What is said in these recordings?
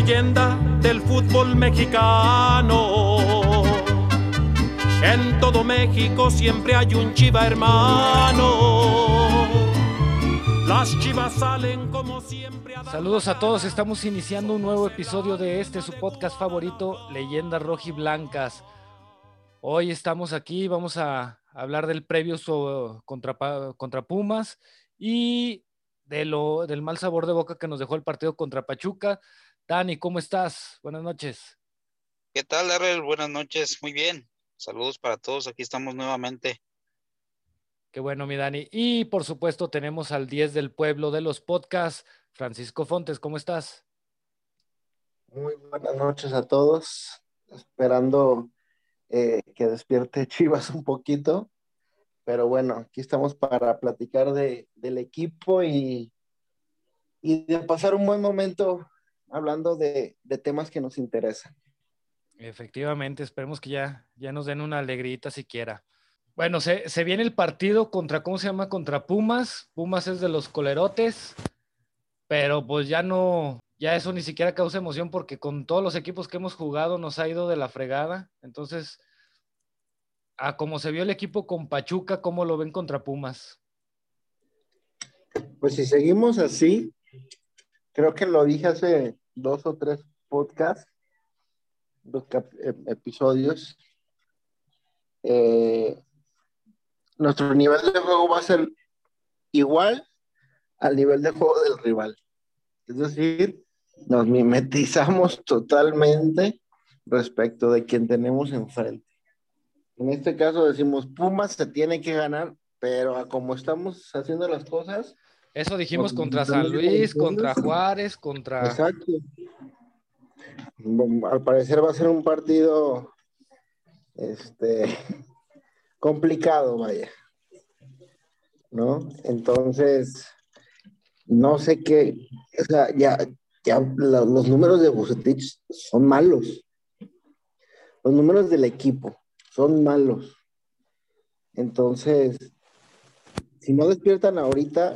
leyenda del fútbol mexicano. En todo México siempre hay un chiva hermano. Las chivas salen como siempre. A Saludos a todos, estamos iniciando un nuevo episodio de este, su podcast favorito, Leyendas Rojiblancas. Hoy estamos aquí, vamos a hablar del previo contra, contra Pumas y de lo, del mal sabor de boca que nos dejó el partido contra Pachuca. Dani, ¿cómo estás? Buenas noches. ¿Qué tal, Darrell? Buenas noches, muy bien. Saludos para todos, aquí estamos nuevamente. Qué bueno, mi Dani. Y por supuesto tenemos al 10 del pueblo de los podcasts, Francisco Fontes, ¿cómo estás? Muy buenas noches a todos, esperando eh, que despierte Chivas un poquito, pero bueno, aquí estamos para platicar de, del equipo y, y de pasar un buen momento hablando de, de temas que nos interesan. Efectivamente, esperemos que ya, ya nos den una alegrita siquiera. Bueno, se, se, viene el partido contra, ¿cómo se llama? Contra Pumas. Pumas es de los colerotes, pero pues ya no, ya eso ni siquiera causa emoción porque con todos los equipos que hemos jugado nos ha ido de la fregada. Entonces, a cómo se vio el equipo con Pachuca, ¿cómo lo ven contra Pumas? Pues si seguimos así, creo que lo dije hace dos o tres podcasts, dos episodios. Eh, nuestro nivel de juego va a ser igual al nivel de juego del rival. Es decir, nos mimetizamos totalmente respecto de quien tenemos enfrente. En este caso decimos, Pumas se tiene que ganar, pero como estamos haciendo las cosas. Eso dijimos contra San Luis, contra Juárez, contra... Exacto. Al parecer va a ser un partido este, complicado, vaya. ¿No? Entonces, no sé qué, o sea, ya, ya los números de Bucetich son malos. Los números del equipo son malos. Entonces, si no despiertan ahorita,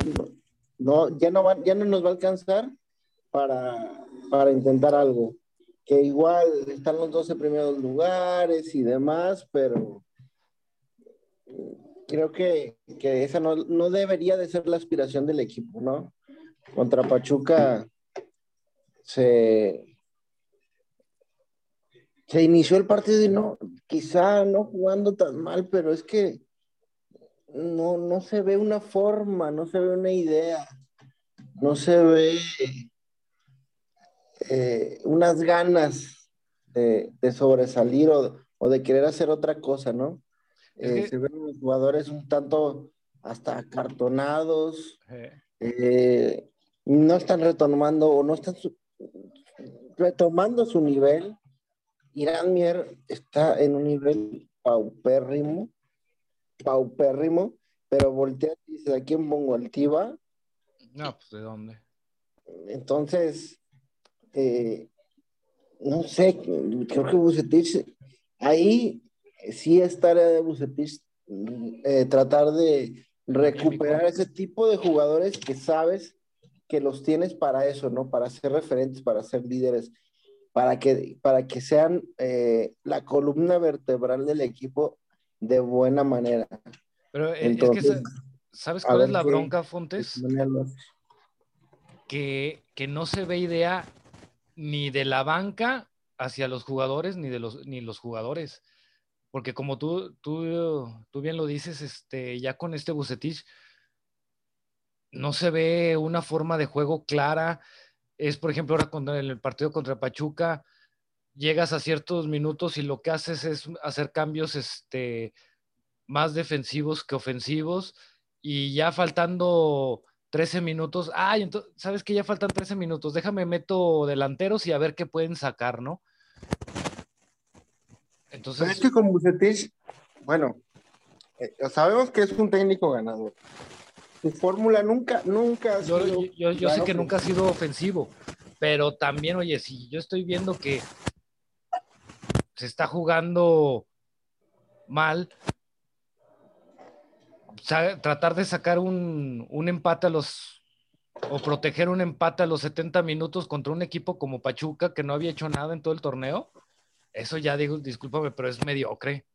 no, ya, no ya no nos va a alcanzar para, para intentar algo. Que igual están los 12 primeros lugares y demás, pero creo que, que esa no, no, debería de ser la aspiración del equipo, ¿no? Contra Pachuca se, se inició el partido y no, quizá no jugando tan mal, pero es que no, no se ve una forma, no se ve una idea, no se ve eh, unas ganas de, de sobresalir o, o, de querer hacer otra cosa, ¿no? Eh, se ven los jugadores un tanto hasta acartonados, eh, no están retomando o no están su, retomando su nivel. Irán Mier está en un nivel paupérrimo, paupérrimo, pero voltea y dice, ¿a quién pongo altiva? No, pues ¿de dónde? Entonces, eh, no sé, creo que Bucetich, ahí sí es tarea de Bucetich eh, tratar de recuperar ese tipo de jugadores que sabes que los tienes para eso, ¿no? Para ser referentes, para ser líderes para que, para que sean eh, la columna vertebral del equipo de buena manera. Pero eh, Entonces, es que, ¿sabes cuál es la bronca, Fontes? Que, que no se ve idea ni de la banca hacia los jugadores, ni de los, ni los jugadores. Porque como tú, tú, tú bien lo dices, este, ya con este Bucetich, no se ve una forma de juego clara, es, por ejemplo, ahora en el partido contra Pachuca llegas a ciertos minutos y lo que haces es hacer cambios este, más defensivos que ofensivos y ya faltando 13 minutos, ay, entonces, ¿sabes que ya faltan 13 minutos? Déjame meto delanteros y a ver qué pueden sacar, ¿no? Entonces... Pero es que con Bucetich, bueno, eh, sabemos que es un técnico ganador su fórmula nunca, nunca ha sido. Yo, yo, sé que nunca ha sido ofensivo, pero también, oye, si yo estoy viendo que se está jugando mal, tratar de sacar un, un, empate a los o proteger un empate a los 70 minutos contra un equipo como Pachuca que no había hecho nada en todo el torneo, eso ya digo, discúlpame, pero es mediocre.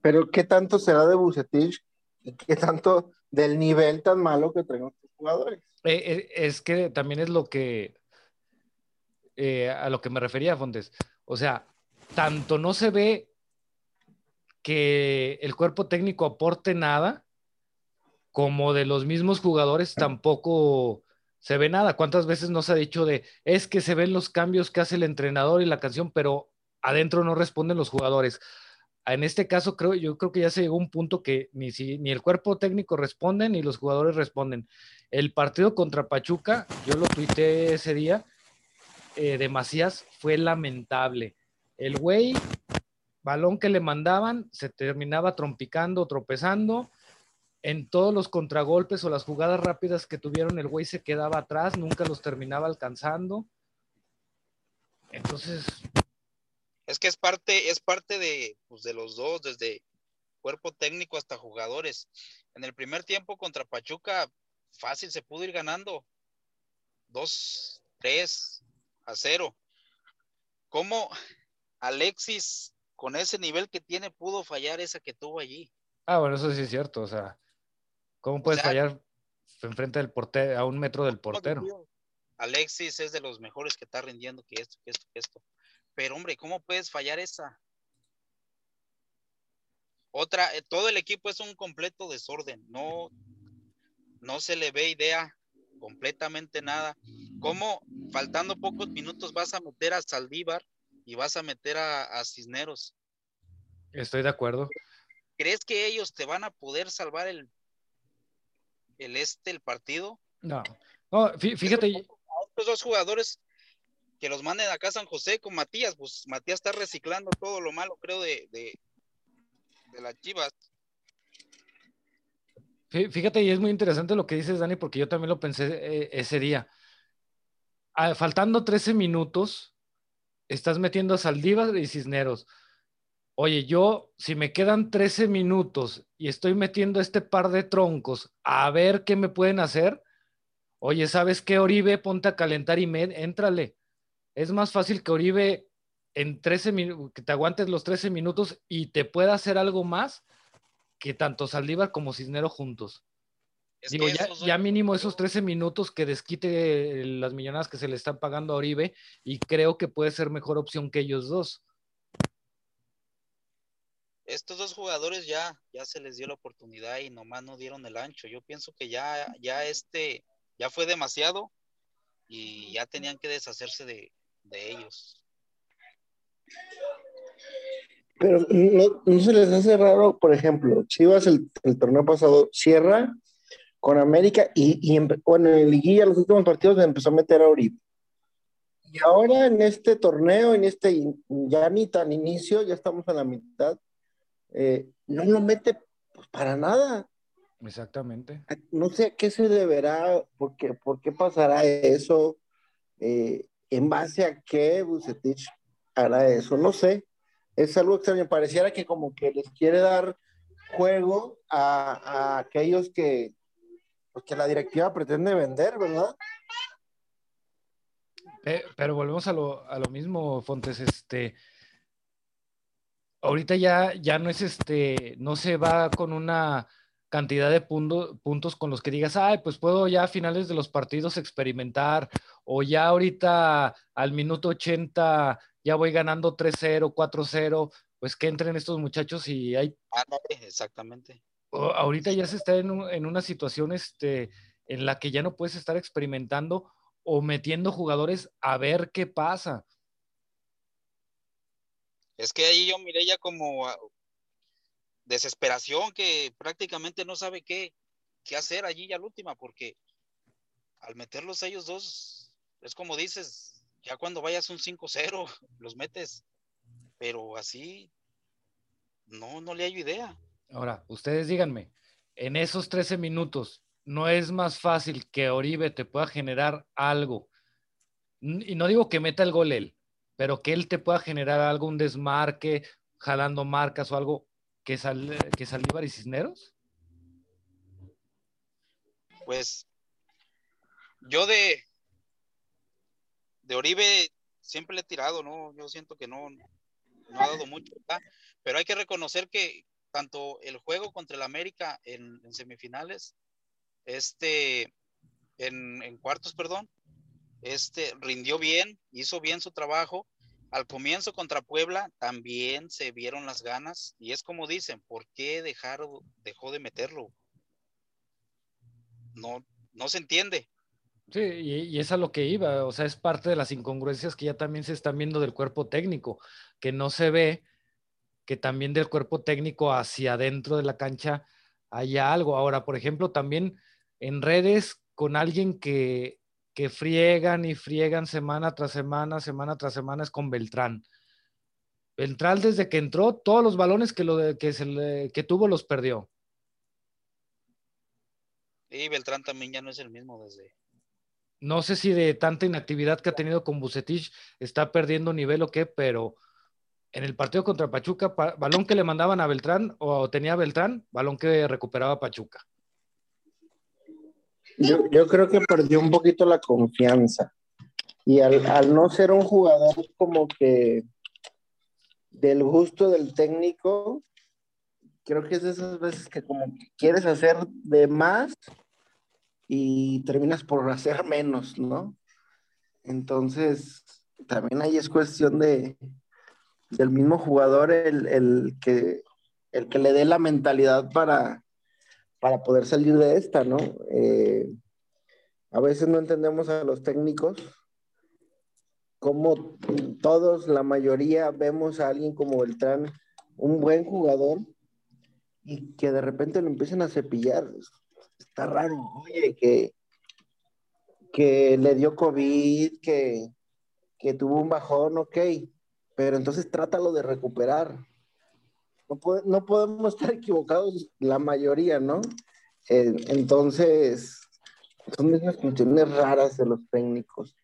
Pero ¿qué tanto será de Bucetich y qué tanto del nivel tan malo que traen los jugadores? Eh, eh, es que también es lo que eh, a lo que me refería, Fontes. O sea, tanto no se ve que el cuerpo técnico aporte nada, como de los mismos jugadores tampoco se ve nada. ¿Cuántas veces nos ha dicho de, es que se ven los cambios que hace el entrenador y la canción, pero adentro no responden los jugadores? En este caso, creo, yo creo que ya se llegó a un punto que ni, si, ni el cuerpo técnico responde ni los jugadores responden. El partido contra Pachuca, yo lo tuiteé ese día, eh, de Macías, fue lamentable. El güey, balón que le mandaban, se terminaba trompicando, tropezando en todos los contragolpes o las jugadas rápidas que tuvieron, el güey se quedaba atrás, nunca los terminaba alcanzando. Entonces. Es que es parte, es parte de, pues, de los dos, desde cuerpo técnico hasta jugadores. En el primer tiempo contra Pachuca, fácil se pudo ir ganando. Dos, tres a cero. ¿Cómo Alexis, con ese nivel que tiene, pudo fallar esa que tuvo allí? Ah, bueno, eso sí es cierto. O sea, ¿Cómo puedes fallar enfrente del portero, a un metro del portero? Alexis es de los mejores que está rindiendo que esto, que esto, que esto. Pero hombre, ¿cómo puedes fallar esa? Otra, eh, todo el equipo es un completo desorden. No, no se le ve idea, completamente nada. ¿Cómo faltando pocos minutos vas a meter a Saldívar y vas a meter a, a Cisneros? Estoy de acuerdo. ¿Crees que ellos te van a poder salvar el el este, el partido. No, fíjate. Estos dos jugadores que los manden acá a San José con Matías, pues Matías está reciclando todo lo malo, creo, de, de, las chivas. Fíjate, y es muy interesante lo que dices, Dani, porque yo también lo pensé eh, ese día. Ah, faltando 13 minutos, estás metiendo a y Cisneros oye, yo si me quedan 13 minutos y estoy metiendo este par de troncos a ver qué me pueden hacer, oye, ¿sabes qué, Oribe? Ponte a calentar y me, éntrale. Es más fácil que Oribe en 13 minutos, que te aguantes los 13 minutos y te pueda hacer algo más que tanto Saldívar como Cisnero juntos. Digo, ya, ya, mínimo esos 13 minutos que desquite las millonadas que se le están pagando a Oribe y creo que puede ser mejor opción que ellos dos estos dos jugadores ya, ya se les dio la oportunidad y nomás no dieron el ancho. Yo pienso que ya, ya este, ya fue demasiado y ya tenían que deshacerse de, ellos. Pero no, se les hace raro, por ejemplo, Chivas el, torneo pasado cierra con América y, y bueno, en Liguilla los últimos partidos empezó a meter a Uribe. Y ahora en este torneo, en este ya ni tan inicio, ya estamos a la mitad, eh, no lo mete pues, para nada. Exactamente. No sé a qué se deberá, por qué, por qué pasará eso, eh, en base a qué Bucetich hará eso, no sé. Es algo extraño, pareciera que como que les quiere dar juego a, aquellos que, pues, la directiva pretende vender, ¿verdad? pero volvemos a lo, a lo mismo, Fontes, este, ahorita ya, ya no es este, no se va con una cantidad de puntos con los que digas, ay, pues puedo ya a finales de los partidos experimentar, o ya ahorita al minuto 80 ya voy ganando 3-0, 4-0, pues que entren estos muchachos y hay... exactamente. ahorita ya se está en, en, una situación este, en la que ya no puedes estar experimentando o metiendo jugadores a ver qué pasa. Es que ahí yo miré ya como desesperación que prácticamente no sabe qué, qué hacer allí ya la última, porque al meterlos ellos dos, es como dices, ya cuando vayas un 5-0, los metes, pero así no, no le hay idea. Ahora, ustedes díganme, en esos 13 minutos, ¿no es más fácil que Oribe te pueda generar algo? Y no digo que meta el gol él, pero que él te pueda generar algún desmarque, jalando marcas o algo que, sal, que y Cisneros? Pues yo de, de Oribe siempre le he tirado, ¿no? Yo siento que no, no ha dado mucho, pero hay que reconocer que tanto el juego contra el América en, semifinales, este, en, en, cuartos, perdón, este rindió bien, hizo bien su trabajo. Al comienzo contra Puebla también se vieron las ganas y es como dicen, ¿por qué dejó de meterlo? No, no se entiende. Sí, y, es a lo que iba, o sea, es parte de las incongruencias que ya también se están viendo del cuerpo técnico, que no se ve que también del cuerpo técnico hacia adentro de la cancha haya algo. Ahora, por ejemplo, también en redes con alguien que, que friegan y friegan semana tras semana, semana tras semana, es con Beltrán. Beltrán desde que entró, todos los balones que, lo, que, se que tuvo los perdió. Y Beltrán también ya no es el mismo desde, no sé si de tanta inactividad que ha tenido con Bucetich está perdiendo nivel o qué, pero en el partido contra Pachuca, balón que le mandaban a Beltrán o tenía Beltrán, balón que recuperaba Pachuca. Yo, creo que perdió un poquito la confianza. Y al, al, no ser un jugador como que del gusto del técnico, creo que es de esas veces que como que quieres hacer de más y terminas por hacer menos, ¿no? Entonces, también ahí es cuestión de del mismo jugador el, que, el que le dé la mentalidad para, para poder salir de esta, ¿no? Eh, a veces no entendemos a los técnicos como todos, la mayoría, vemos a alguien como Beltrán, un buen jugador, y que de repente lo empiecen a cepillar está raro, oye, que, que le dio COVID, que, tuvo un bajón, ok, pero entonces trátalo de recuperar. No, podemos estar equivocados la mayoría, ¿no? entonces, son esas funciones raras de los técnicos.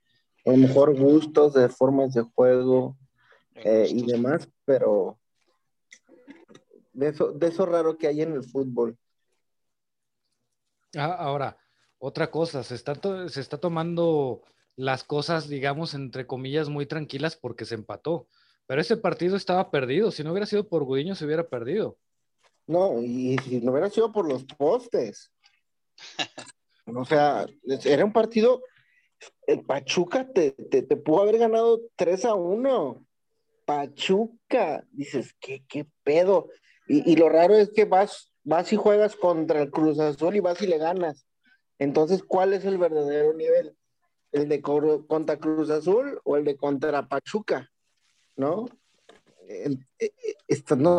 A lo mejor gustos de formas de juego eh, y demás, pero de eso, de eso raro que hay en el fútbol. Ah, ahora, otra cosa, se está, se está tomando las cosas, digamos, entre comillas, muy tranquilas porque se empató. Pero ese partido estaba perdido. Si no hubiera sido por Gudiño, se hubiera perdido. No, y si no hubiera sido por los postes. o sea, era un partido. El Pachuca te, te, pudo haber ganado 3 a 1. Pachuca. Dices, ¿qué, qué pedo? Y, y, lo raro es que vas vas y juegas contra el Cruz Azul y vas y le ganas. Entonces, ¿cuál es el verdadero nivel? ¿El de contra Cruz Azul o el de contra Pachuca? ¿No? Eh, eh,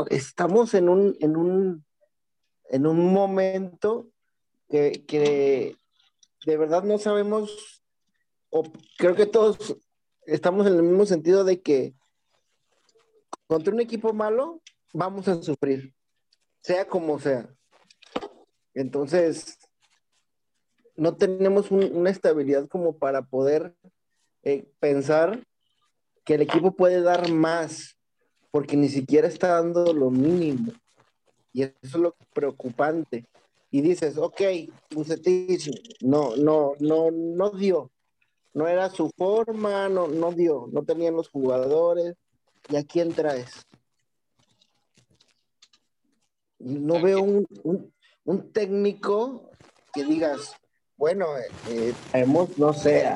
estamos en un, en un, en un momento que, de verdad no sabemos, o creo que todos estamos en el mismo sentido de que contra un equipo malo vamos a sufrir sea como sea. Entonces, no tenemos una estabilidad como para poder eh, pensar que el equipo puede dar más, porque ni siquiera está dando lo mínimo. Y eso es lo preocupante. Y dices, ok, no, no, no, no dio. No era su forma, no, no dio, no tenían los jugadores. ¿Y a quién traes? no veo un, técnico que digas, bueno, eh, tenemos, no sé,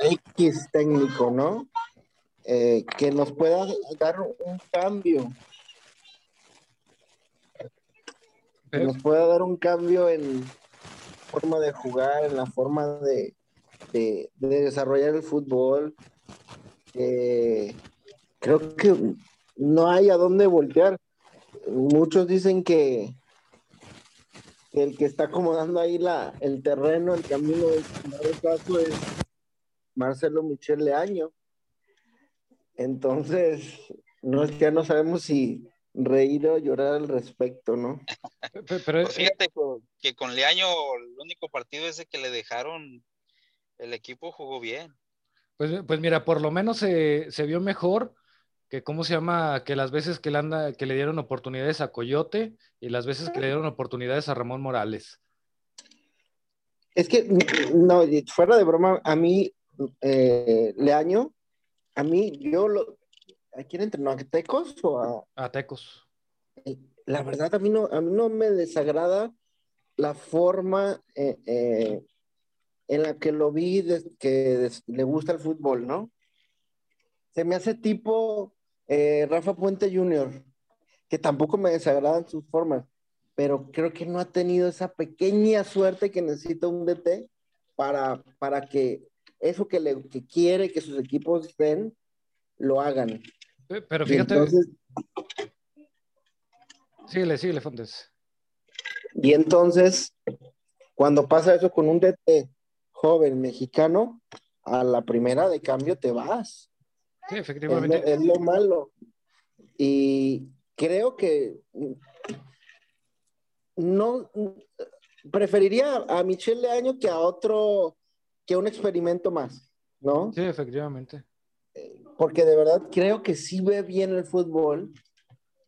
X técnico, ¿no? Eh, que nos pueda dar un cambio. Que nos pueda dar un cambio en forma de jugar, en la forma de, desarrollar el fútbol. Eh, creo que no hay a dónde voltear muchos dicen que el que está acomodando ahí la, el terreno, el camino de caso es Marcelo Michel Leaño. Entonces, no, ya no sabemos si reír o llorar al respecto, ¿no? Pero, pues fíjate que con Leaño el único partido ese que le dejaron, el equipo jugó bien. Pues, pues mira, por lo menos se, se vio mejor que cómo se llama, que las veces que le, anda, que le dieron oportunidades a Coyote y las veces que le dieron oportunidades a Ramón Morales. Es que, no, fuera de broma, a mí, eh, Leaño, a mí, yo lo. ¿A quién entrenó? ¿A Tecos o a.? A Tecos. La verdad, a mí no, a mí no me desagrada la forma eh, eh, en la que lo vi que le gusta el fútbol, ¿no? Se me hace tipo eh, Rafa Puente Jr., que tampoco me desagradan sus formas, pero creo que no ha tenido esa pequeña suerte que necesita un DT para, para que eso que, le, que quiere que sus equipos estén, lo hagan. Pero fíjate. Entonces, síguele, síguele, Fontes. Y entonces, cuando pasa eso con un DT joven mexicano, a la primera de cambio te vas. Sí, efectivamente. Es lo, malo. Y creo que no preferiría a Michelle Leaño que a otro, que un experimento más, ¿no? Sí, efectivamente. Porque de verdad creo que sí ve bien el fútbol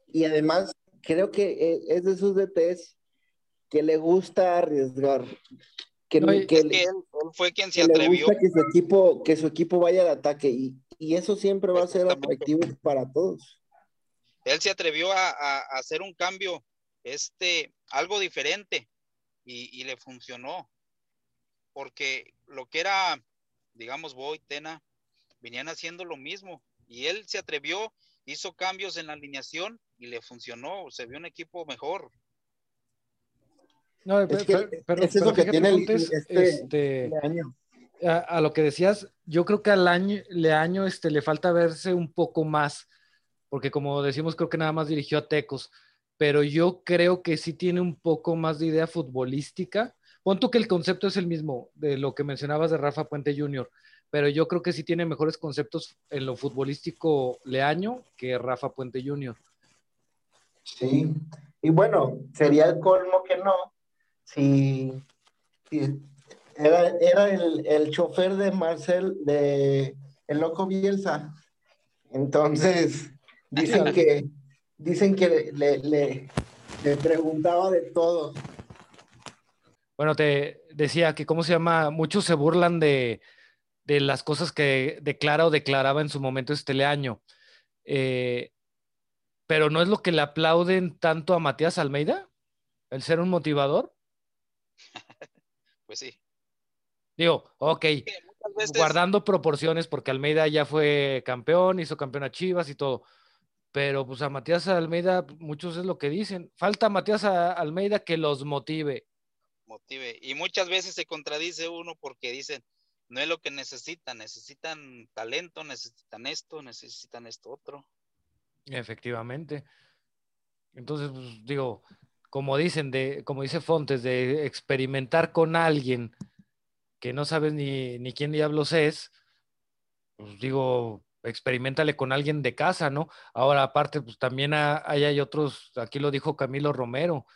y además creo que e, es de esos DTs que le gusta arriesgar. Que, que, él, fue quien se atrevió. que su equipo, que su equipo vaya al ataque y, y eso siempre va a ser atractivo para todos. Él se atrevió a, a, hacer un cambio, este, algo diferente y, y, le funcionó. Porque lo que era, digamos, Boy, Tena, venían haciendo lo mismo y él se atrevió, hizo cambios en la alineación y le funcionó, se vio un equipo mejor. No, pero, es eso que tiene el, este, este año. A, lo que decías, yo creo que al año, le año este, le falta verse un poco más, porque como decimos, creo que nada más dirigió a Tecos, pero yo creo que sí tiene un poco más de idea futbolística. Pon tú que el concepto es el mismo de lo que mencionabas de Rafa Puente Jr., pero yo creo que sí tiene mejores conceptos en lo futbolístico Leaño que Rafa Puente Jr. Sí, y bueno, sería el colmo que no, si, era, era el, el, chofer de Marcel, de El Loco Bielsa. Entonces, dicen que, dicen que le, le, le preguntaba de todo. Bueno, te decía que, ¿cómo se llama? Muchos se burlan de, de las cosas que declara o declaraba en su momento este año. Eh, pero no es lo que le aplauden tanto a Matías Almeida, el ser un motivador. pues sí. Digo, ok, guardando proporciones, porque Almeida ya fue campeón, hizo campeón a Chivas y todo. Pero pues a Matías Almeida, muchos es lo que dicen. Falta Matías Almeida que los motive. Motive. Y muchas veces se contradice uno porque dicen, no es lo que necesitan, necesitan talento, necesitan esto, necesitan esto otro. Efectivamente. Entonces, pues, digo, como dicen, de, como dice Fontes, de experimentar con alguien que no sabes ni, ni quién diablos es, pues digo, experimentale con alguien de casa, ¿no? Ahora, aparte, pues también hay, hay otros, aquí lo dijo Camilo Romero,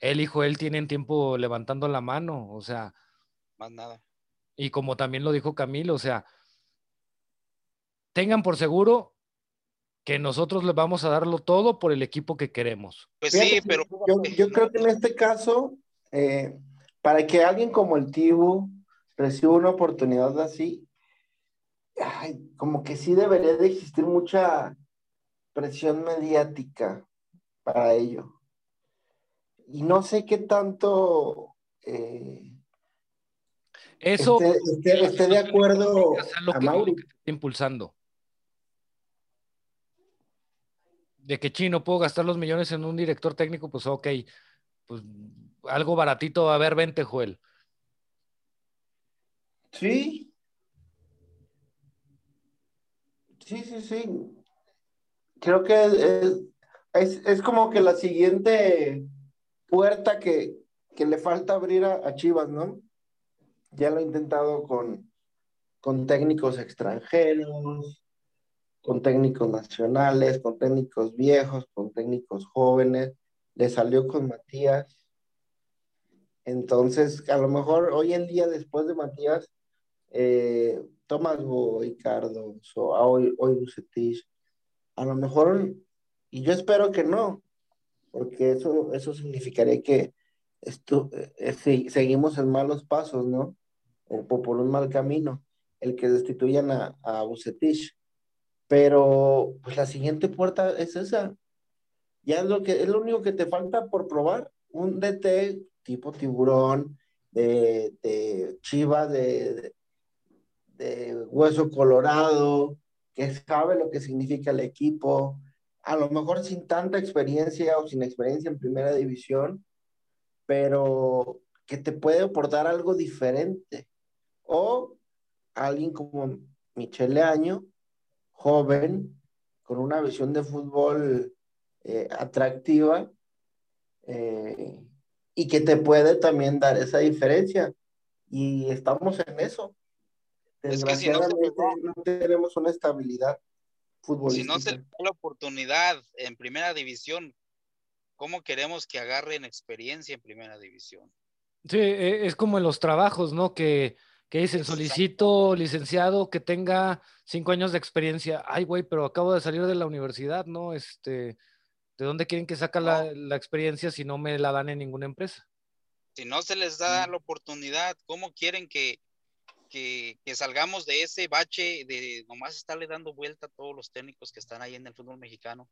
él, hijo, él tienen tiempo levantando la mano, o sea, más nada. Y como también lo dijo Camilo, o sea, tengan por seguro que nosotros les vamos a darlo todo por el equipo que queremos. Pues sí, pero yo, creo que en este caso, eh, para que alguien como el Tibu reciba una oportunidad así, como que sí debería de existir mucha presión mediática para ello. Y no sé qué tanto eh, eso esté, de acuerdo a Mauri. impulsando. De que chino puedo gastar los millones en un director técnico, pues ok, pues algo baratito, a ver, vente, Joel. Sí. Sí, sí, sí. Creo que es, como que la siguiente puerta que, le falta abrir a Chivas, ¿no? ya lo he intentado con, con técnicos extranjeros, con técnicos nacionales, con técnicos viejos, con técnicos jóvenes. Le salió con Matías. Entonces, a lo mejor hoy en día, después de Matías, eh, Tomás Boy, Cardos, o hoy, hoy Bucetich, a lo mejor, y yo espero que no, porque eso, eso significaría que, esto, eh, seguimos en malos pasos, ¿no? O, por un mal camino, el que destituyan a, a Bucetich. Pero pues la siguiente puerta es esa. Ya es lo que es lo único que te falta por probar. Un DT tipo tiburón, de, de Chivas, de, de, Hueso Colorado, que sabe lo que significa el equipo, a lo mejor sin tanta experiencia o sin experiencia en primera división, pero que te puede aportar algo diferente. O alguien como Michele Año, joven, con una visión de fútbol eh, atractiva eh, y que te puede también dar esa diferencia. Y estamos en eso. Desgraciadamente no, tenemos una estabilidad. Si no se da la oportunidad en primera división, ¿cómo queremos que agarren experiencia en primera división? Sí, e, es como en los trabajos, ¿no? Que que dicen, solicito licenciado que tenga cinco años de experiencia. Ay, güey, pero acabo de salir de la universidad, ¿no? Este, ¿de dónde quieren que saca la, experiencia si no me la dan en ninguna empresa? Si no se les da la oportunidad, ¿cómo quieren que, que, salgamos de ese bache de nomás estarle dando vuelta a todos los técnicos que están ahí en el fútbol mexicano?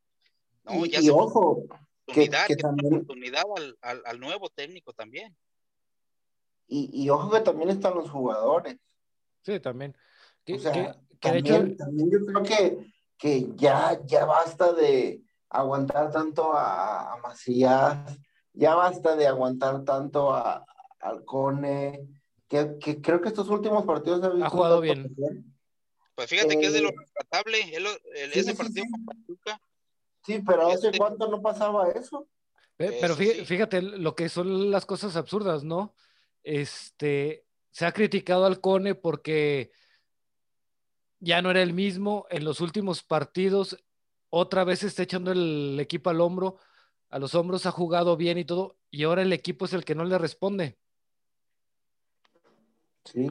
No, y, ya ojo, oportunidad, que, oportunidad al, al nuevo técnico también. Y, ojo que también están los jugadores. Sí, también. o sea, también, yo creo que, que ya, ya basta de aguantar tanto a, Macías, ya basta de aguantar tanto a, Alcone, que, que, creo que estos últimos partidos ha, jugado bien. Pues fíjate que es de lo eh, rescatable, ese partido con Sí, pero ¿hace este cuánto no pasaba eso? Pero fíjate, lo que son las cosas absurdas, ¿no? Este, se ha criticado al Cone porque ya no era el mismo. En los últimos partidos, otra vez está echando el equipo al hombro, a los hombros ha jugado bien y todo, y ahora el equipo es el que no le responde. Sí.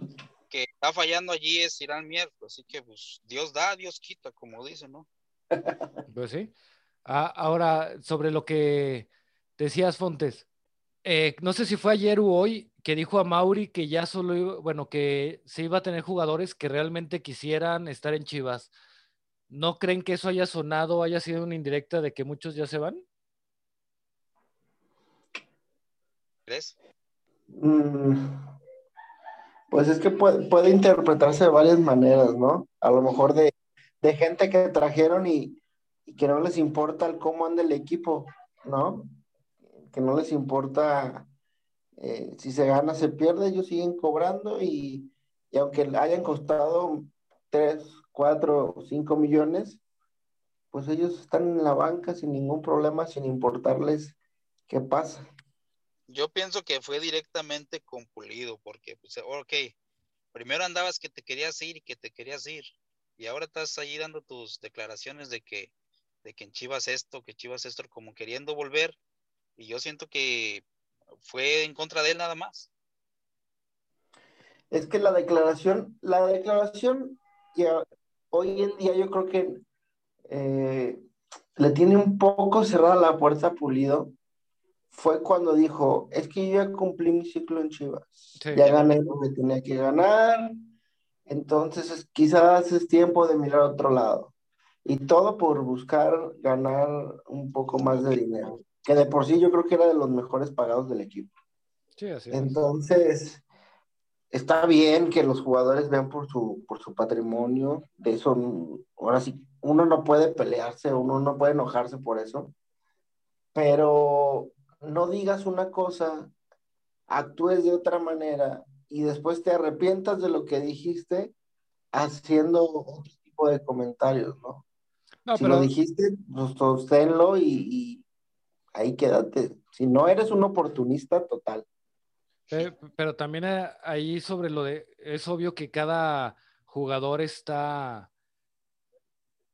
Que está fallando allí es Irán Mier, así que pues Dios da, Dios quita, como dicen, ¿no? Pues sí. Ah, ahora, sobre lo que decías, Fontes, eh, no sé si fue ayer o hoy que dijo a Mauri que ya solo iba, bueno, que se iba a tener jugadores que realmente quisieran estar en Chivas. ¿No creen que eso haya sonado, haya sido una indirecta de que muchos ya se van? ¿Crees? Mm, pues es que puede, interpretarse de varias maneras, ¿no? A lo mejor de, gente que trajeron y, y que no les importa el cómo anda el equipo, ¿no? que no les importa eh, si se gana, se pierde, ellos siguen cobrando y, aunque hayan costado 3, 4, 5 millones, pues ellos están en la banca sin ningún problema, sin importarles qué pasa. Yo pienso que fue directamente con Pulido, porque, pues, ok, primero andabas que te querías ir y que te querías ir, y ahora estás ahí dando tus declaraciones de que, de que en Chivas esto, que Chivas esto, como queriendo volver, y yo siento que fue en contra de él nada más. Es que la declaración, la declaración que hoy en día yo creo que eh, le tiene un poco cerrada la puerta Pulido fue cuando dijo, es que yo ya cumplí mi ciclo en Chivas, ya gané lo que tenía que ganar, entonces quizás es tiempo de mirar a otro lado. Y todo por buscar ganar un poco más de dinero que de por sí yo creo que era de los mejores pagados del equipo. Sí, así Entonces, está bien que los jugadores vean por su, por su patrimonio, de eso, ahora sí, uno no puede pelearse, uno no puede enojarse por eso, pero no digas una cosa, actúes de otra manera y después te arrepientas de lo que dijiste haciendo otro tipo de comentarios, ¿no? no si lo dijiste, pues sosténlo y ahí quédate. Si no eres un oportunista total. Pero, también eh, ahí sobre lo de, es obvio que cada jugador está,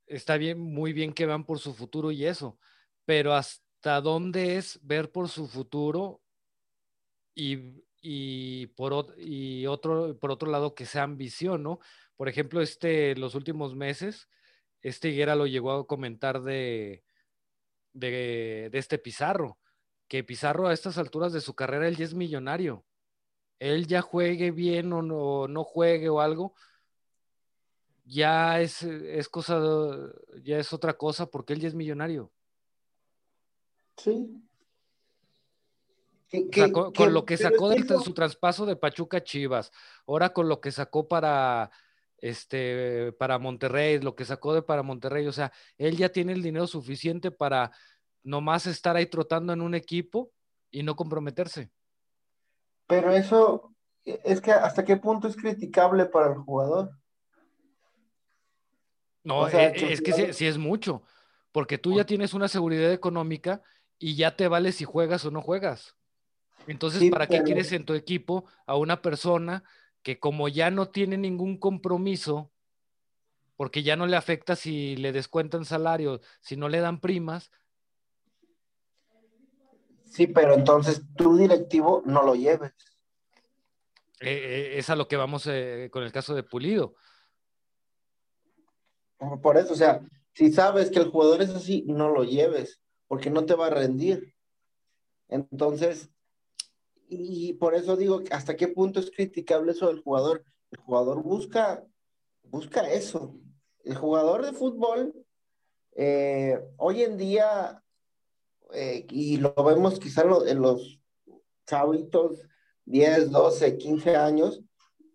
está bien, muy bien que van por su futuro y eso, pero hasta dónde es ver por su futuro y, por, y otro, por otro lado que sea ambición, ¿no? Por ejemplo, este, los últimos meses, este Higuera lo llegó a comentar de, de, este Pizarro, que Pizarro a estas alturas de su carrera, él ya es millonario. Él ya juegue bien o no, no juegue o algo, ya es, es cosa, ya es otra cosa porque él ya es millonario. Sí. con, lo que sacó de su traspaso de Pachuca Chivas, ahora con lo que sacó para este para Monterrey, lo que sacó de para Monterrey, o sea, él ya tiene el dinero suficiente para nomás estar ahí trotando en un equipo y no comprometerse. Pero eso es que hasta qué punto es criticable para el jugador. No, eh, es, que sí, es mucho, porque tú ya tienes una seguridad económica y ya te vale si juegas o no juegas. Entonces, ¿para qué quieres en tu equipo a una persona que como ya no tiene ningún compromiso, porque ya no le afecta si le descuentan salario, si no le dan primas? Sí, pero entonces tu directivo no lo lleves. Eh, eh, es a lo que vamos con el caso de Pulido. Por eso, o sea, si sabes que el jugador es así, no lo lleves, porque no te va a rendir. Entonces, y por eso digo, ¿hasta qué punto es criticable eso del jugador? El jugador busca, busca eso. El jugador de fútbol, eh, hoy en día, eh, y lo vemos quizá en los chavitos, 10, 12, 15 años,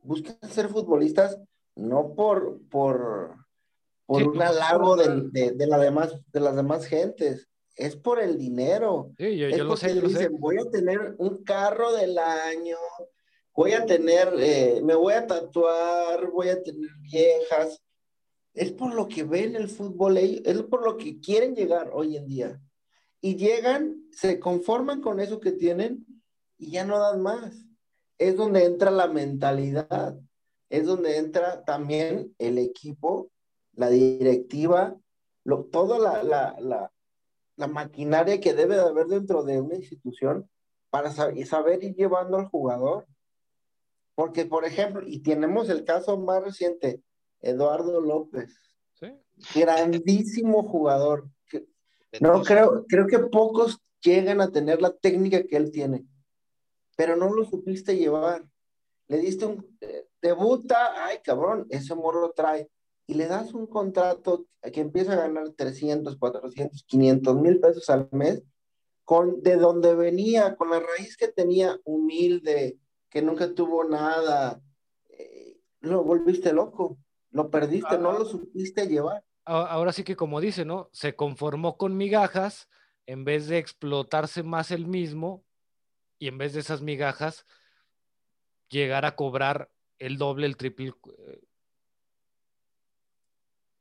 buscan ser futbolistas no por, por, por un halago de, de, la demás, de las demás gentes. Es por el dinero. Sí, yo, lo sé, yo lo sé. Voy a tener un carro del año, voy a tener, eh, me voy a tatuar, voy a tener viejas. Es por lo que ven el fútbol, es por lo que quieren llegar hoy en día. Y llegan, se conforman con eso que tienen y ya no dan más. Es donde entra la mentalidad, es donde entra también el equipo la directiva, lo, toda la, la, la, la, maquinaria que debe de haber dentro de una institución para saber, saber ir llevando al jugador. Porque, por ejemplo, y tenemos el caso más reciente, Eduardo López. Grandísimo jugador. No, creo, creo que pocos llegan a tener la técnica que él tiene, pero no lo supiste llevar. Le diste un eh, debuta, ay cabrón, ese morro trae y le das un contrato que empieza a ganar 300, 400, 500 mil pesos al mes, con, de donde venía, con la raíz que tenía humilde, que nunca tuvo nada, eh, lo volviste loco, lo perdiste, no lo supiste llevar. Ahora sí que como dice, ¿no? Se conformó con migajas en vez de explotarse más el mismo y en vez de esas migajas llegar a cobrar el doble, el triple, eh,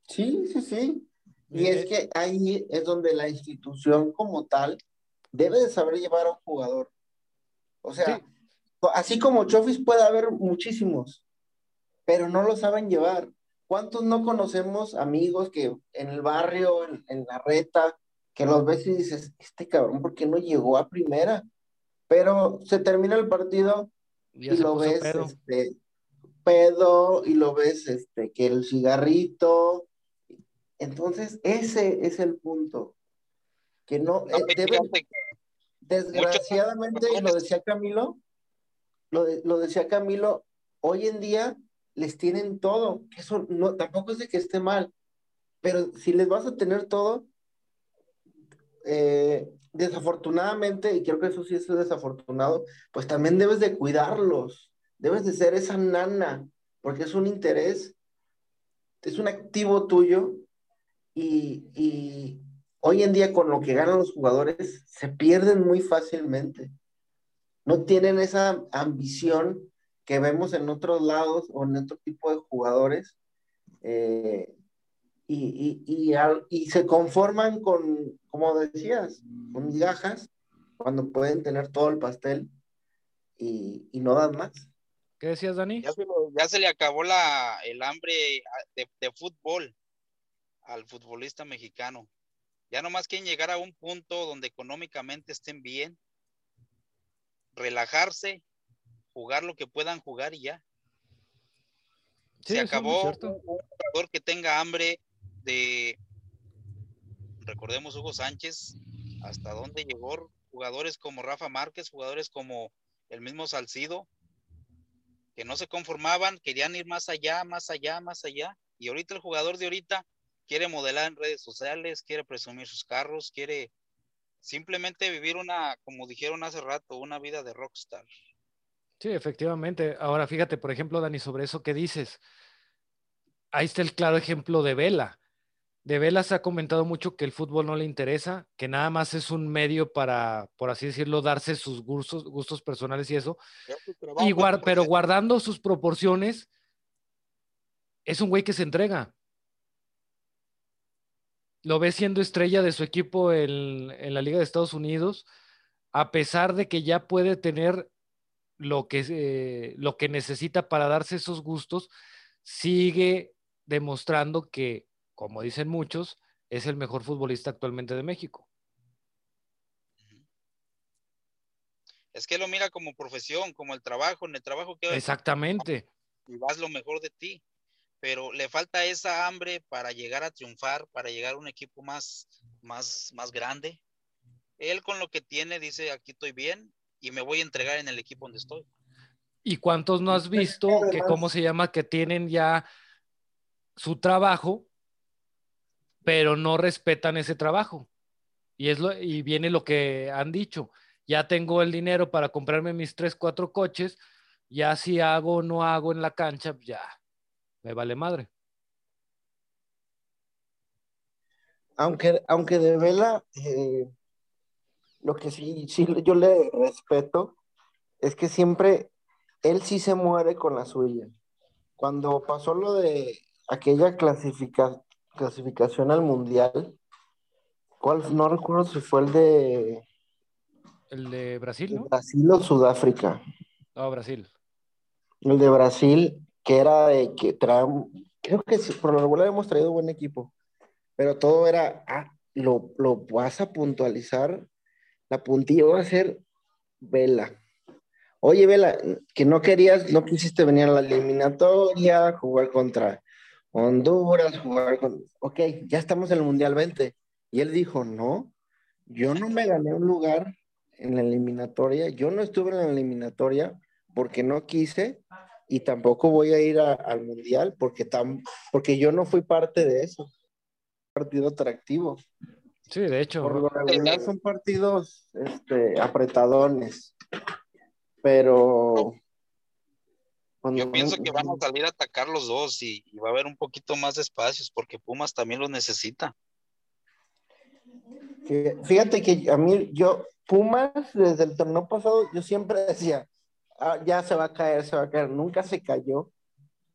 Sí, sí, sí. Y es eh, que ahí es donde la institución como tal debe de saber llevar a un jugador. O sea, así como Chofis puede haber muchísimos, pero no lo saben llevar. ¿Cuántos no conocemos amigos que en el barrio, en, la reta, que los ves y dices, este cabrón, ¿por qué no llegó a primera? Pero se termina el partido y lo ves este, pedo y lo ves este, que el cigarrito, entonces, ese es el punto. Que no, eh, desgraciadamente, lo decía Camilo, lo, lo, decía Camilo, hoy en día les tienen todo, eso no, tampoco es de que esté mal, pero si les vas a tener todo, eh, desafortunadamente, y creo que eso sí es desafortunado, pues también debes de cuidarlos, debes de ser esa nana, porque es un interés, es un activo tuyo y, hoy en día con lo que ganan los jugadores se pierden muy fácilmente. No tienen esa ambición que vemos en otros lados o en otro tipo de jugadores. Eh, y, y, se conforman con, como decías, con migajas cuando pueden tener todo el pastel y, no dan más. ¿Qué decías, Dani? Ya se, le acabó la, el hambre de, de fútbol al futbolista mexicano. Ya nomás quieren llegar a un punto donde económicamente estén bien, relajarse, jugar lo que puedan jugar y ya. Se acabó un jugador que tenga hambre de, recordemos Hugo Sánchez, hasta dónde llegó jugadores como Rafa Márquez, jugadores como el mismo Salcido, que no se conformaban, querían ir más allá, más allá, más allá. Y ahorita el jugador de ahorita quiere modelar en redes sociales, quiere presumir sus carros, quiere simplemente vivir una, como dijeron hace rato, una vida de rockstar. Sí, efectivamente. Ahora fíjate, por ejemplo, Dani, sobre eso que dices. Ahí está el claro ejemplo de Vela. De Vela se ha comentado mucho que el fútbol no le interesa, que nada más es un medio para, por así decirlo, darse sus gustos, gustos personales y eso. Y pero guardando sus proporciones, es un güey que se entrega. Lo ve siendo estrella de su equipo en, en la Liga de Estados Unidos, a pesar de que ya puede tener lo que, eh, lo que necesita para darse esos gustos, sigue demostrando que, como dicen muchos, es el mejor futbolista actualmente de México. Es que lo mira como profesión, como el trabajo, en el trabajo que... Exactamente. Y vas lo mejor de ti, pero le falta esa hambre para llegar a triunfar, para llegar a un equipo más, más, más grande. Él con lo que tiene dice, aquí estoy bien, y me voy a entregar en el equipo donde estoy. ¿Y cuántos no has visto que, cómo se llama, que tienen ya su trabajo, pero no respetan ese trabajo? Y, es lo, y viene lo que han dicho. Ya tengo el dinero para comprarme mis tres, cuatro coches. Ya si hago o no hago en la cancha, ya me vale madre. Aunque, aunque de vela, eh, lo que sí, sí yo le respeto es que siempre él sí se muere con la suya. Cuando pasó lo de aquella clasificación al mundial, ¿cuál? No recuerdo si fue el de. El de Brasil, ¿no? Brasil o Sudáfrica. No, Brasil. El de Brasil, que era de que trae, creo que por lo regular hemos traído buen equipo, pero todo era, ah, lo, lo vas a puntualizar la puntilla va a ser Vela. Oye, Vela, que no querías, no quisiste venir a la eliminatoria, jugar contra Honduras, jugar con... Ok, ya estamos en el Mundial 20. Y él dijo, no, yo no me gané un lugar en la eliminatoria, yo no estuve en la eliminatoria porque no quise y tampoco voy a ir al Mundial porque, tam, porque yo no fui parte de eso. Partido atractivo. Sí, de hecho. Por lo regular son partidos este, apretadones. Pero. Yo pienso que van a salir a atacar los dos y, va a haber un poquito más de espacios porque Pumas también los necesita. Fíjate que a mí, yo, Pumas, desde el torneo pasado, yo siempre decía, ah, ya se va a caer, se va a caer. Nunca se cayó.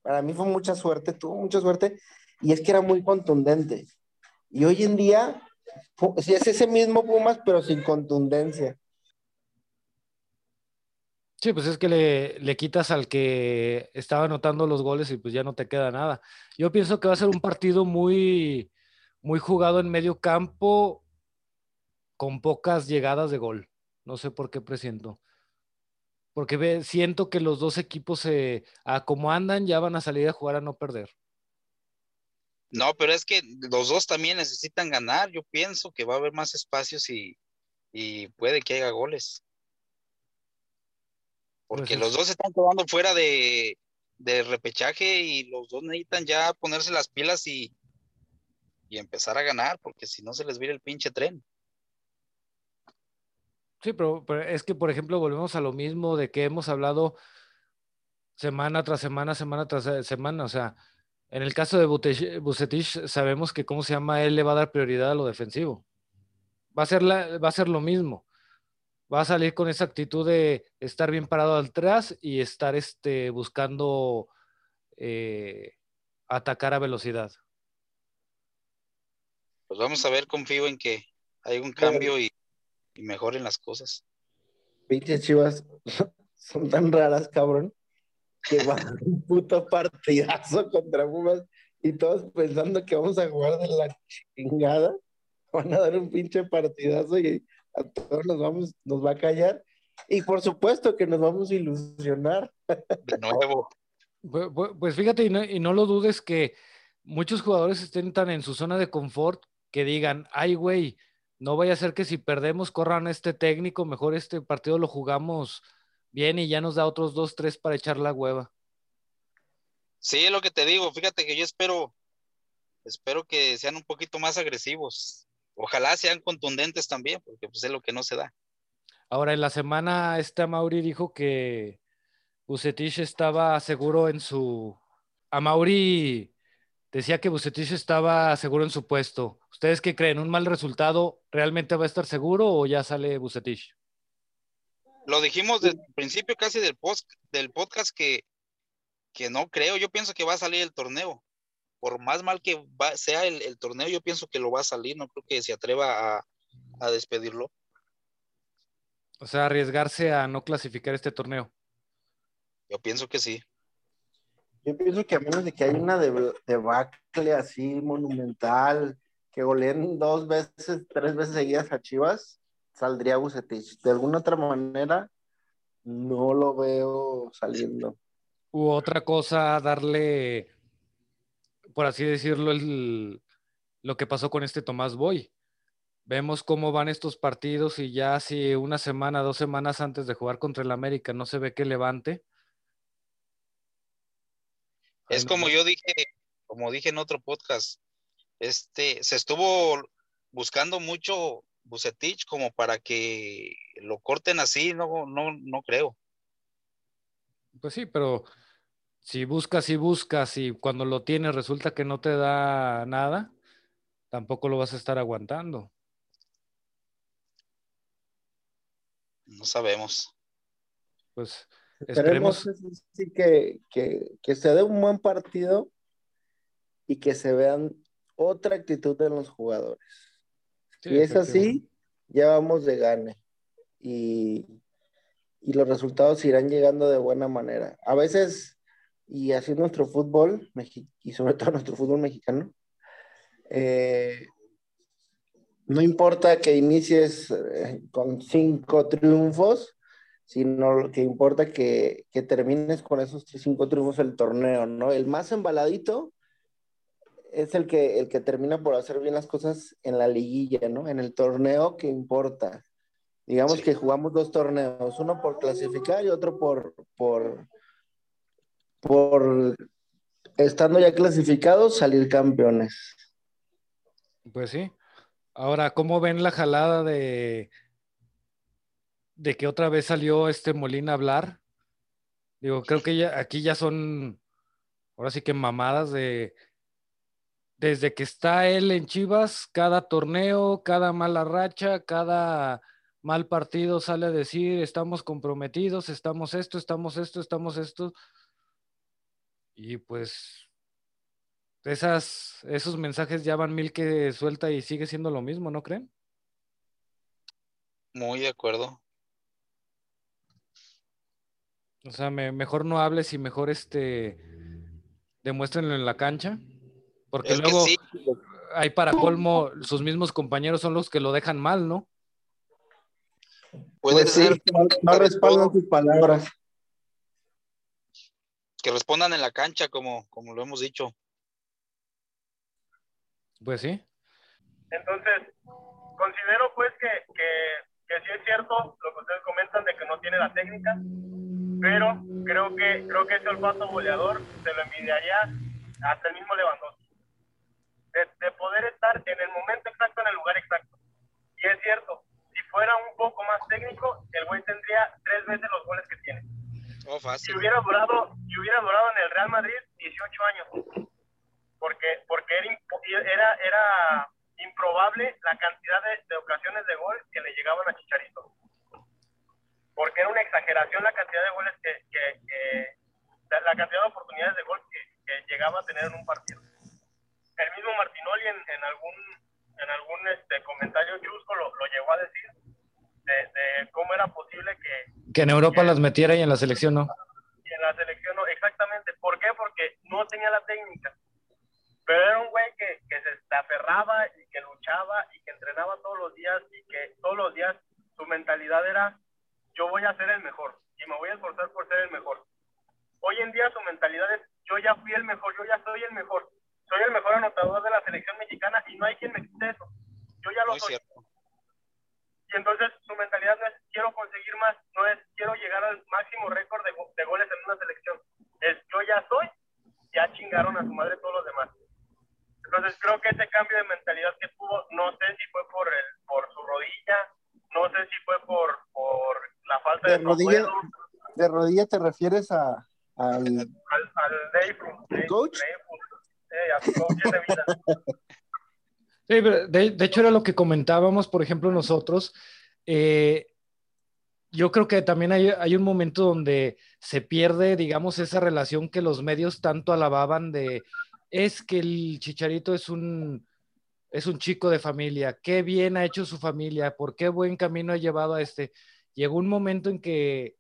Para mí fue mucha suerte, tuvo mucha suerte. Y es que era muy contundente. Y hoy en día si es ese mismo Pumas, pero sin contundencia. Sí, pues es que le, le, quitas al que estaba anotando los goles y pues ya no te queda nada. Yo pienso que va a ser un partido muy, muy jugado en medio campo con pocas llegadas de gol. No sé por qué presiento. Porque ve, siento que los dos equipos, se, a como andan, ya van a salir a jugar a no perder. No, pero es que los dos también necesitan ganar. Yo pienso que va a haber más espacios y, puede que haya goles. Porque pues los dos están quedando fuera de, repechaje y los dos necesitan ya ponerse las pilas y, y empezar a ganar, porque si no se les vira el pinche tren. Sí, pero, pero, es que, por ejemplo, volvemos a lo mismo de que hemos hablado semana tras semana, semana tras semana. O sea, en el caso de Bucetich, sabemos que, ¿cómo se llama? Él le va a dar prioridad a lo defensivo. Va a ser, va a ser lo mismo. Va a salir con esa actitud de estar bien parado atrás y estar este, buscando eh, atacar a velocidad. Pues vamos a ver, confío en que hay un cambio y, y mejoren las cosas. Pinches chivas son tan raras, cabrón que va a dar un puto partidazo contra Pumas y todos pensando que vamos a jugar de la chingada, van a dar un pinche partidazo y a todos nos vamos, nos va a callar. Y por supuesto que nos vamos a ilusionar. De nuevo. Pues, fíjate, y no, y no lo dudes que muchos jugadores estén tan en su zona de confort que digan, ay, güey, no vaya a ser que si perdemos corran este técnico, mejor este partido lo jugamos bien y ya nos da otros dos, tres para echar la hueva. Sí, es lo que te digo, fíjate que yo espero, espero que sean un poquito más agresivos. Ojalá sean contundentes también, porque pues es lo que no se da. Ahora, en la semana, esta Mauri dijo que Bucetich estaba seguro en su. A Mauri decía que Bucetich estaba seguro en su puesto. ¿Ustedes qué creen? ¿Un mal resultado realmente va a estar seguro o ya sale Bucetich? Lo dijimos desde el principio casi del, post, del podcast que, que no creo. Yo pienso que va a salir el torneo por más mal que sea el, torneo, yo pienso que lo va a salir, no creo que se atreva a, despedirlo. O sea, arriesgarse a no clasificar este torneo. Yo pienso que sí. Yo pienso que a menos de que haya una debacle así monumental, que goleen dos veces, tres veces seguidas a Chivas, saldría Bucetich. De alguna otra manera, no lo veo saliendo. U otra cosa, darle por así decirlo, el, lo que pasó con este Tomás Boy. Vemos cómo van estos partidos y ya si una semana, dos semanas antes de jugar contra el América no se ve que levante. Es como yo dije, como dije en otro podcast, este, se estuvo buscando mucho Bucetich como para que lo corten así, no, no, no creo. Pues sí, pero si buscas y buscas y cuando lo tienes resulta que no te da nada, tampoco lo vas a estar aguantando. No sabemos. Pues esperemos, que, que, se dé un buen partido y que se vean otra actitud de los jugadores. si es así, ya vamos de gane. Y, y los resultados irán llegando de buena manera. A veces y así nuestro fútbol, y sobre todo nuestro fútbol mexicano, eh, no importa que inicies eh, con cinco triunfos, sino que importa que, que termines con esos cinco triunfos el torneo, ¿no? El más embaladito es el que, el que termina por hacer bien las cosas en la liguilla, ¿no? En el torneo que importa. Digamos que jugamos dos torneos, uno por clasificar y otro por, por, por estando ya clasificados, salir campeones. Pues sí. Ahora, ¿cómo ven la jalada de, de que otra vez salió este Molina a hablar? Digo, creo que ya, aquí ya son, ahora sí que mamadas de, desde que está él en Chivas, cada torneo, cada mala racha, cada mal partido sale a decir, estamos comprometidos, estamos esto, estamos esto, estamos esto. Y pues esas, esos mensajes ya van mil que suelta y sigue siendo lo mismo, ¿no creen? Muy de acuerdo. O sea, mejor no hables y mejor este demuéstrenlo en la cancha. Porque luego hay para colmo, sus mismos compañeros son los que lo dejan mal, ¿no? Puede pues ser. no respaldan sus palabras que respondan en la cancha, como, como lo hemos dicho. Pues sí. Entonces, considero pues que, que, que sí es cierto lo que ustedes comentan de que no tiene la técnica, pero creo que creo que ese olfato goleador se lo envidiaría hasta el mismo Lewandowski. De, de, poder estar en el momento exacto, en el lugar exacto. Y es cierto, si fuera un poco más técnico, el güey tendría tres veces los goles que tiene. Oh, si hubiera durado, si hubiera durado en el Real Madrid 18 años, porque, porque era, era, era improbable la cantidad de, ocasiones de gol que le llegaban a Chicharito. Porque era una exageración la cantidad de goles que, que, la, cantidad de oportunidades de gol que, llegaba a tener en un partido. El mismo Martinoli en, en algún en algún este, comentario chusco lo, lo llegó a decir de, cómo era posible que... Que en Europa las metiera y en la selección no. Y en la selección no, exactamente. ¿Por qué? Porque no tenía la técnica. Pero era un güey que, que se aferraba y que luchaba y que entrenaba todos los días y que todos los días su mentalidad era yo voy a ser el mejor y me voy a esforzar por ser el mejor. Hoy en día su mentalidad es yo ya fui el mejor, yo ya soy el mejor. Soy el mejor anotador de la selección mexicana y no hay quien me quite eso. Yo ya lo soy. y entonces su mentalidad no es quiero conseguir más, no es quiero llegar al máximo récord de, de goles en una selección, es yo ya soy, ya chingaron a su madre todos los demás. Entonces creo que ese cambio de mentalidad que tuvo, no sé si fue por el, por su rodilla, no sé si fue por, por la falta de, De rodilla, recuerdo, de rodilla te refieres a, al al, al coach? Eh. Sí, pero de, de hecho era lo que comentábamos, por ejemplo, nosotros. eh, yo creo que también hay, hay un momento donde se pierde, digamos, esa relación que los medios tanto alababan de, es que el Chicharito es un, es un chico de familia, qué bien ha hecho su familia, por qué buen camino ha llevado a este. Llegó un momento en que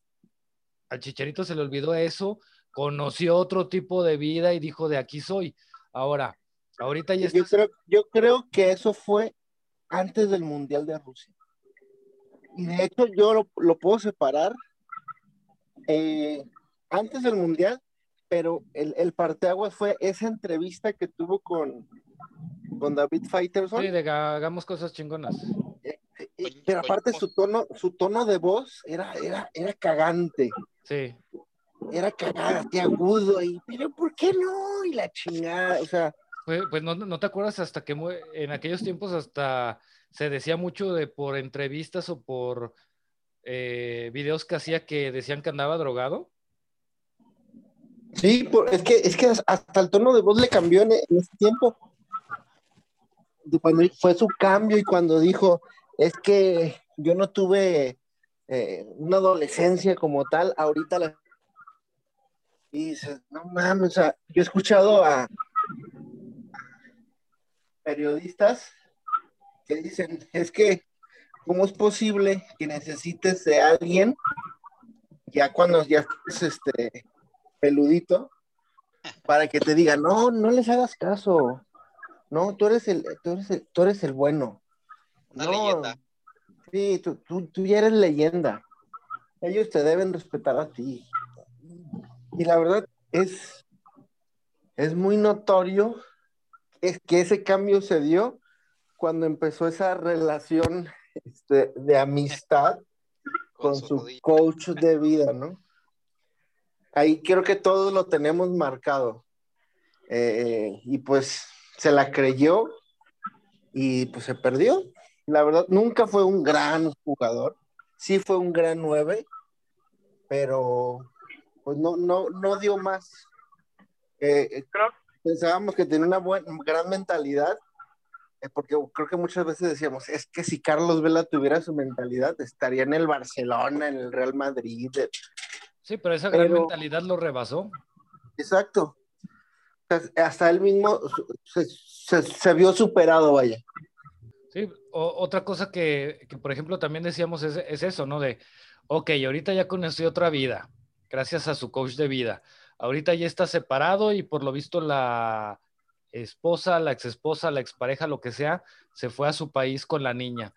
al Chicharito se le olvidó eso, conoció otro tipo de vida y dijo, de aquí soy. Ahora, ahorita ya Yo está creo, yo creo que eso fue antes del Mundial de Rusia. Y de hecho yo lo, lo puedo separar eh, antes del Mundial, pero el, el parteaguas fue esa entrevista que tuvo con, con David Faitelson. Sí, de hagamos cosas chingonas. Pero aparte su tono, su tono de voz era, era, era cagante, Sí. era cagante, agudo, y pero ¿por qué no? Y la chingada, o sea, Pues, pues no, no te acuerdas hasta que en aquellos tiempos hasta se decía mucho de por entrevistas o por eh, videos que hacía que decían que andaba drogado. Sí, por- es que es que hasta el tono de voz le cambió en, en ese tiempo. De Cuando fue su cambio y cuando dijo, es que yo no tuve eh, una adolescencia como tal, ahorita la... Y dices, no mames, o sea, yo he escuchado a periodistas que dicen, es que, ¿cómo es posible que necesites de alguien ya cuando ya estés este, peludito para que te diga, no, no les hagas caso. No, tú eres el, tú eres el, tú eres el bueno. Una No, leyenda. Sí, tú, tú, tú ya eres leyenda. Ellos te deben respetar a ti. Y la verdad es, es muy notorio es que ese cambio se dio cuando empezó esa relación este, de amistad con, su coach de vida, ¿no? Ahí creo que todos lo tenemos marcado. Eh, y pues se la creyó y pues se perdió. La verdad, nunca fue un gran jugador. Sí fue un gran nueve, pero pues no, no, no dio más. Eh, eh, Creo- pensábamos que tenía una buena, gran mentalidad, eh, porque creo que muchas veces decíamos, es que si Carlos Vela tuviera su mentalidad, estaría en el Barcelona, en el Real Madrid. eh, Sí, pero esa gran Pero- mentalidad lo rebasó. Exacto. Hasta él mismo se, se- se vio superado, vaya. Sí, o- otra cosa que, que, por ejemplo, también decíamos es, es eso, ¿no? De, ok, ahorita ya conoció otra vida, gracias a su coach de vida. Ahorita ya está separado y por lo visto la esposa, la exesposa, la expareja, lo que sea, se fue a su país con la niña.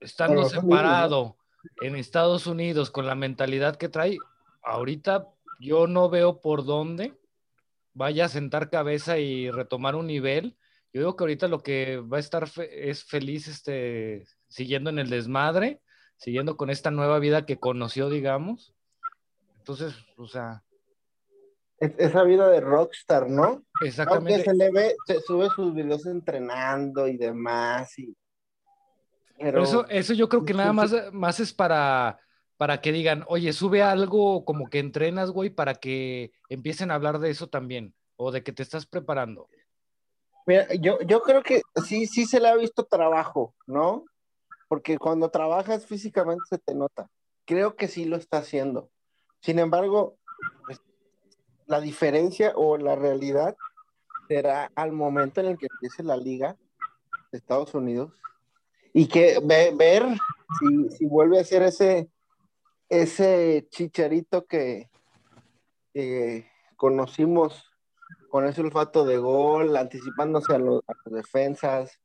Estando separado en Estados Unidos con la mentalidad que trae, ahorita yo no veo por dónde vaya a sentar cabeza y retomar un nivel. Yo digo que ahorita lo que va a estar fe- es feliz este, siguiendo en el desmadre, siguiendo con esta nueva vida que conoció, digamos. Entonces, o sea, Es- esa vida de rockstar, ¿no? Aunque exactamente. se le ve, se sube sus videos entrenando y demás. Y... Pero eso, eso yo creo que nada más, más es para, para que digan, oye, sube algo como que entrenas, güey, para que empiecen a hablar de eso también, o de que te estás preparando. Yo, yo creo que sí, sí se le ha visto trabajo, ¿no? Porque cuando trabajas físicamente se te nota. Creo que sí lo está haciendo. Sin embargo, pues, la diferencia o la realidad será al momento en el que empiece la liga de Estados Unidos y que ve- ver si, si vuelve a ser ese, ese chicharito que conocimos con ese olfato de gol, anticipándose a, los- a las defensas,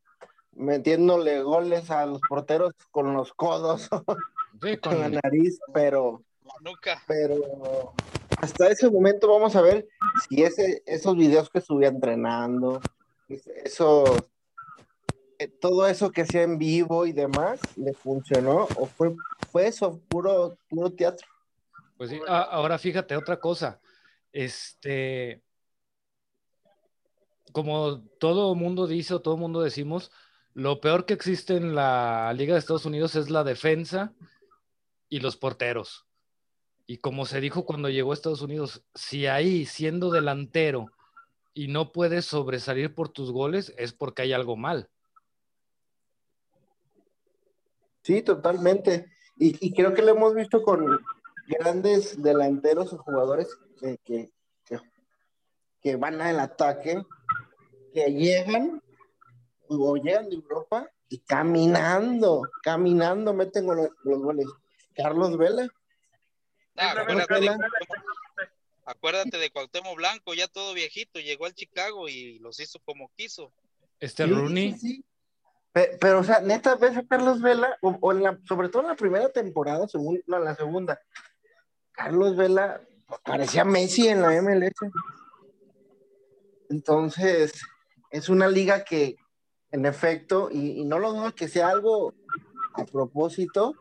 metiéndole goles a los porteros con los codos, Sí, con la nariz, pero, La nuca. pero hasta ese momento vamos a ver si ese, esos videos que subía entrenando, esos, eh, todo eso que hacía en vivo y demás le funcionó o fue, fue eso, puro, puro teatro. Pues sí, ahora fíjate otra cosa. Este, como todo mundo dice o todo mundo decimos, lo peor que existe en la Liga de Estados Unidos es la defensa y los porteros. Y como se dijo cuando llegó a Estados Unidos, si ahí siendo delantero y no puedes sobresalir por tus goles, es porque hay algo mal. Sí, totalmente. Y, creo que lo hemos visto con grandes delanteros o jugadores que, que van al ataque, que llegan o llegan de Europa y caminando, caminando meten los, los goles. Carlos Vela, Ah, acuérdate, de, Vela. acuérdate de Cuauhtémoc Blanco, ya todo viejito, llegó al Chicago y los hizo como quiso. Este Sí, Rooney, sí, sí. Pe- Pero, o sea, neta, ves a Carlos Vela, o, o en la, sobre todo en la primera temporada, según, no, en la segunda, Carlos Vela parecía Messi en la MLS. Entonces, es una liga que, en efecto, y, y no lo dudo que sea algo a propósito,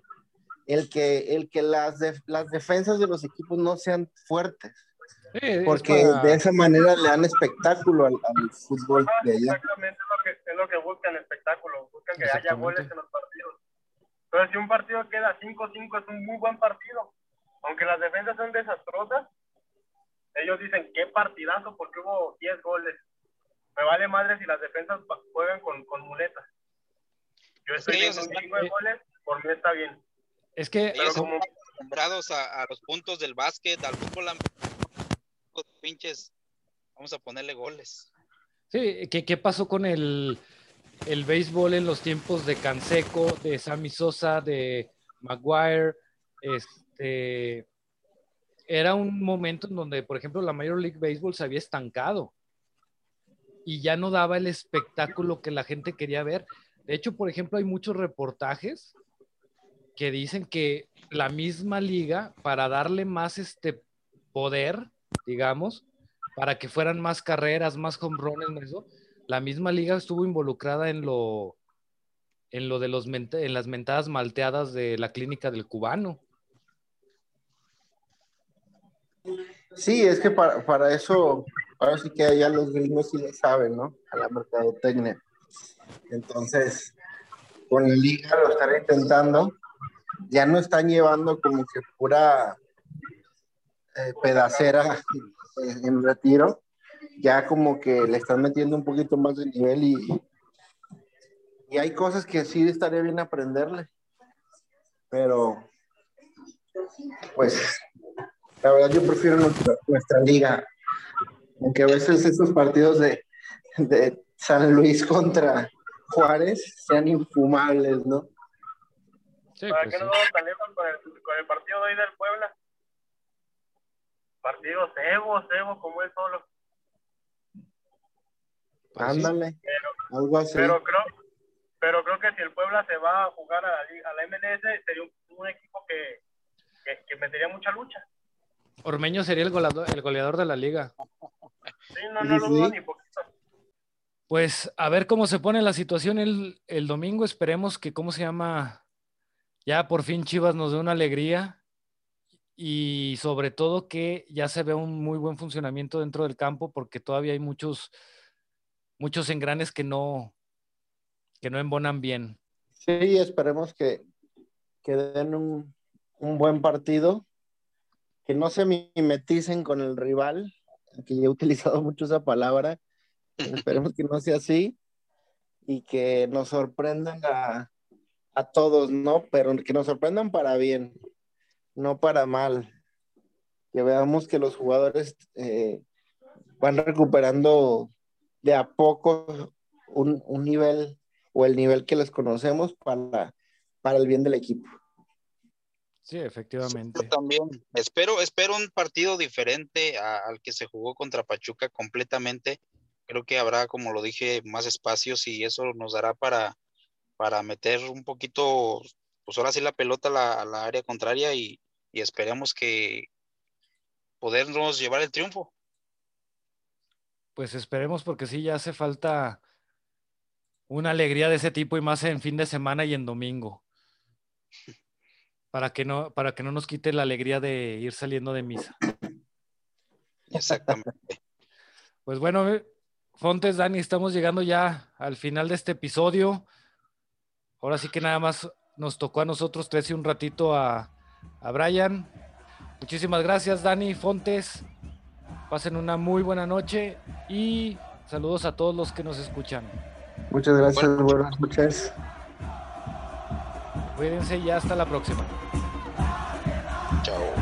el que, el que las, def- las defensas de los equipos no sean fuertes, Sí, es porque para- de esa manera le dan espectáculo al, al fútbol Ah, de allá. Exactamente, es lo, que, es lo que buscan, espectáculo. Buscan que haya goles en los partidos. Entonces, si un partido queda 5-5, es un muy buen partido. Aunque las defensas son desastrosas, ellos dicen, qué partidazo, porque hubo 10 goles. Me vale madre si las defensas juegan con, con muletas. Yo Es estoy viendo un chingo de goles, por mí está bien. Es que Pero Ellos como, están acostumbrados a, a los puntos del básquet, al fútbol, am- pinches, vamos a ponerle goles. Sí, ¿qué, qué pasó con el, el béisbol en los tiempos de Canseco, de Sammy Sosa, de Maguire? Este, era un momento en donde, por ejemplo, la Major League Baseball se había estancado y ya no daba el espectáculo que la gente quería ver. De hecho, por ejemplo, hay muchos reportajes que dicen que la misma liga, para darle más este poder, digamos, para que fueran más carreras, más home eso, la misma liga estuvo involucrada en lo en lo de los en las mentadas malteadas de la clínica del cubano. Sí, es que para, para eso, ahora sí que ya los gringos sí le saben, ¿no? A la mercadotecnia. Entonces, con la liga lo están intentando. Ya no están llevando como que pura eh, pedacera eh, en retiro. Ya como que le están metiendo un poquito más de nivel y, y hay cosas que sí estaría bien aprenderle. Pero, pues, la verdad, yo prefiero nuestra liga. Aunque a veces estos partidos de, de San Luis contra Juárez sean infumables, ¿no? Sí, ¿Para pues qué sí. nos vamos tan lejos con el, con el partido de hoy del Puebla? Partido cebo, cebo, como él solo. Pues sí. Ándale, algo así. Pero creo, pero creo que si el Puebla se va a jugar a la, liga- a la MLS, sería un, un equipo que, que, que metería mucha lucha. Ormeño sería el goleador, el goleador de la liga. Sí, no, no lo dudo ni poquito. Pues a ver cómo se pone la situación el, el domingo. Esperemos que, ¿cómo se llama? Ya por fin Chivas nos dé una alegría y sobre todo que ya se vea un muy buen funcionamiento dentro del campo porque todavía hay muchos, muchos engranes que no, que no embonan bien. Sí, esperemos que, que den un, un buen partido, que no se mimeticen con el rival, que he utilizado mucho esa palabra, esperemos que no sea así y que nos sorprendan a, todos, ¿no? Pero que nos sorprendan para bien, no para mal. Que veamos que los jugadores eh, van recuperando de a poco un, un nivel o el nivel que les conocemos para, para el bien del equipo. Sí, efectivamente. Yo también espero, espero un partido diferente a- al que se jugó contra Pachuca completamente. Creo que habrá, como lo dije, más espacios y eso nos dará para, para meter un poquito, pues ahora sí la pelota a la, a la área contraria y, y esperemos que podernos llevar el triunfo. Pues esperemos porque sí, ya hace falta una alegría de ese tipo y más en fin de semana y en domingo. Para que no, para que no nos quite la alegría de ir saliendo de misa. Exactamente. Pues bueno, eh, Fontes, Dani, estamos llegando ya al final de este episodio. Ahora sí que nada más nos tocó a nosotros tres y un ratito a, a Brian. Muchísimas gracias, Dani, Fontes. Pasen una muy buena noche y saludos a todos los que nos escuchan. Muchas gracias, buenas noches. Cuídense y hasta la próxima. Chao.